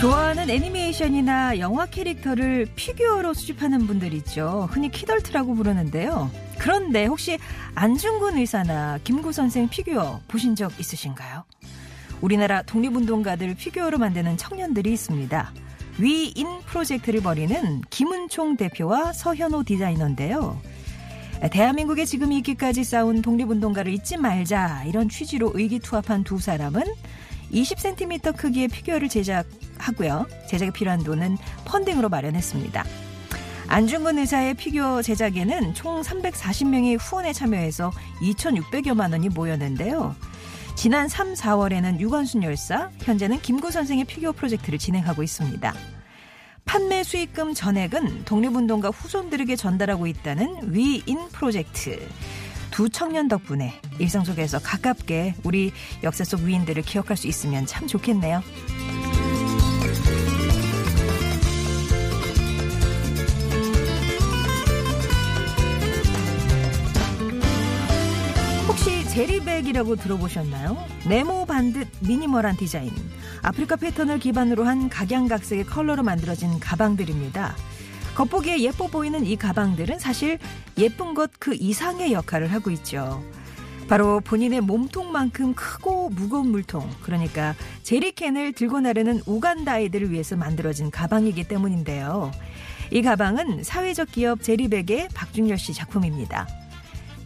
좋아하는 애니메이션이나 영화 캐릭터를 피규어로 수집하는 분들 있죠. 흔히 키덜트라고 부르는데요. 그런데 혹시 안중근 의사나 김구 선생 피규어 보신 적 있으신가요? 우리나라 독립운동가들 피규어로 만드는 청년들이 있습니다. 위인 프로젝트를 벌이는 김은총 대표와 서현호 디자이너인데요. 대한민국에 지금 있기까지 싸운 독립운동가를 잊지 말자 이런 취지로 의기투합한 두 사람은 20cm 크기의 피규어를 제작 하고요. 제작에 필요한 돈은 펀딩으로 마련했습니다. 안중근 의사의 피규어 제작에는 총 340명의 후원에 참여해서 2,600여만 원이 모였는데요. 지난 3, 4월에는 유관순 열사, 현재는 김구 선생의 피규어 프로젝트를 진행하고 있습니다. 판매 수익금 전액은 독립운동가 후손들에게 전달하고 있다는 위인 프로젝트. 두 청년 덕분에 일상 속에서 가깝게 우리 역사 속 위인들을 기억할 수 있으면 참 좋겠네요. 혹시 제리백이라고 들어보셨나요? 네모 반듯 미니멀한 디자인. 아프리카 패턴을 기반으로 한 각양각색의 컬러로 만들어진 가방들입니다. 겉보기에 예뻐 보이는 이 가방들은 사실 예쁜 것 그 이상의 역할을 하고 있죠. 바로 본인의 몸통만큼 크고 무거운 물통, 그러니까 제리캔을 들고 나르는 우간다 아이들을 위해서 만들어진 가방이기 때문인데요. 이 가방은 사회적 기업 제리백의 박준열 씨 작품입니다.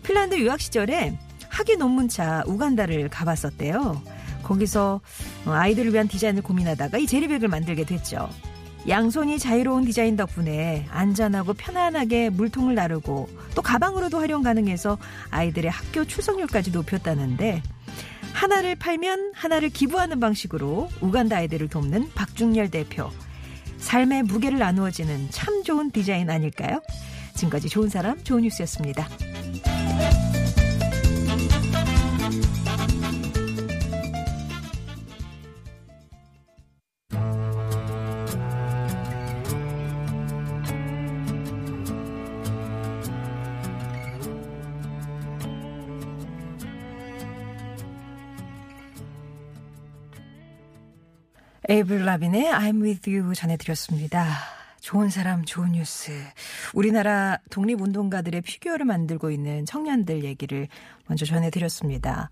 핀란드 유학 시절에 학위 논문차 우간다를 가봤었대요. 거기서 아이들을 위한 디자인을 고민하다가 이 제리백을 만들게 됐죠. 양손이 자유로운 디자인 덕분에 안전하고 편안하게 물통을 나르고 또 가방으로도 활용 가능해서 아이들의 학교 출석률까지 높였다는데 하나를 팔면 하나를 기부하는 방식으로 우간다 아이들을 돕는 박중열 대표. 삶의 무게를 나누어지는 참 좋은 디자인 아닐까요? 지금까지 좋은 사람, 좋은 뉴스였습니다. 에이블 라빈의 I'm with you 전해드렸습니다. 좋은 사람, 좋은 뉴스. 우리나라 독립운동가들의 피규어를 만들고 있는 청년들 얘기를 먼저 전해드렸습니다.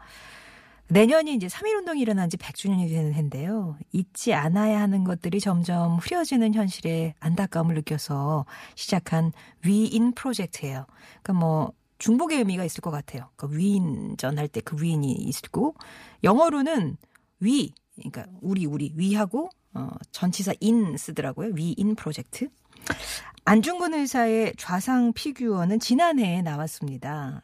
내년이 이제 3.1운동이 일어난 지 100주년이 되는 해인데요. 잊지 않아야 하는 것들이 점점 흐려지는 현실에 안타까움을 느껴서 시작한 위인 프로젝트예요. 그러니까 뭐 중복의 의미가 있을 것 같아요. 그러니까 위인전 할 때 그 위인이 있고 영어로는 we 그러니까 우리 우리 we하고 어, 전치사 in 쓰더라고요. 위인 프로젝트. 안중근 의사의 좌상 피규어는 지난해에 나왔습니다.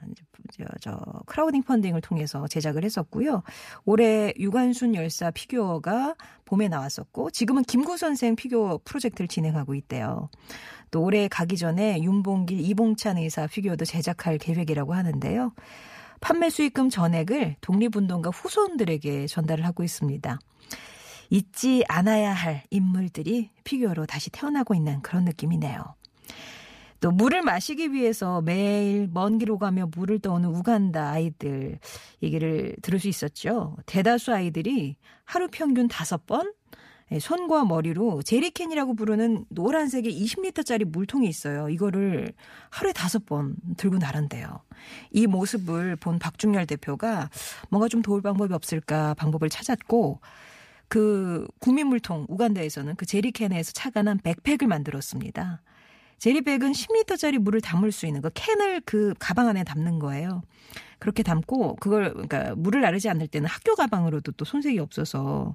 저, 저 크라우딩 펀딩을 통해서 제작을 했었고요. 올해 유관순 열사 피규어가 봄에 나왔었고 지금은 김구 선생 피규어 프로젝트를 진행하고 있대요. 또 올해 가기 전에 윤봉길, 이봉창 의사 피규어도 제작할 계획이라고 하는데요. 판매 수익금 전액을 독립운동가 후손들에게 전달을 하고 있습니다. 잊지 않아야 할 인물들이 피규어로 다시 태어나고 있는 그런 느낌이네요. 또 물을 마시기 위해서 매일 먼길 오가며 물을 떠오는 우간다 아이들 얘기를 들을 수 있었죠. 대다수 아이들이 하루 평균 다섯 번 예, 손과 머리로 jerrycan이라고 부르는 노란색의 20리터짜리 물통이 있어요. 이거를 하루에 다섯 번 들고 나른대요. 이 모습을 본 박중열 대표가 뭔가 좀 도울 방법이 없을까 방법을 찾았고 그 국민물통 우간다에서는 그 제리캔에서 착안한 백팩을 만들었습니다. 제리백은 10리터짜리 물을 담을 수 있는 그 캔을 그 가방 안에 담는 거예요. 그렇게 담고 그걸 그러니까 물을 나르지 않을 때는 학교 가방으로도 또 손색이 없어서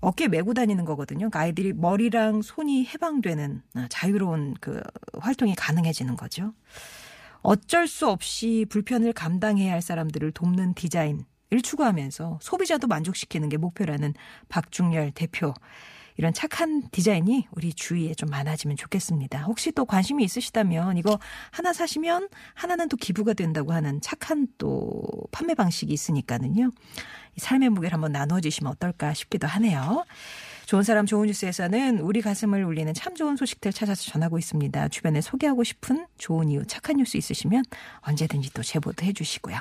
어깨 메고 다니는 거거든요. 그러니까 아이들이 머리랑 손이 해방되는 아, 자유로운 그 활동이 가능해지는 거죠. 어쩔 수 없이 불편을 감당해야 할 사람들을 돕는 디자인을 추구하면서 소비자도 만족시키는 게 목표라는 박중열 대표. 이런 착한 디자인이 우리 주위에 좀 많아지면 좋겠습니다. 혹시 또 관심이 있으시다면 이거 하나 사시면 하나는 또 기부가 된다고 하는 착한 또 판매 방식이 있으니까는요. 이 삶의 무게를 한번 나눠주시면 어떨까 싶기도 하네요. 좋은 사람 좋은 뉴스에서는 우리 가슴을 울리는 참 좋은 소식들 찾아서 전하고 있습니다. 주변에 소개하고 싶은 좋은 이유, 착한 뉴스 있으시면 언제든지 또 제보도 해주시고요.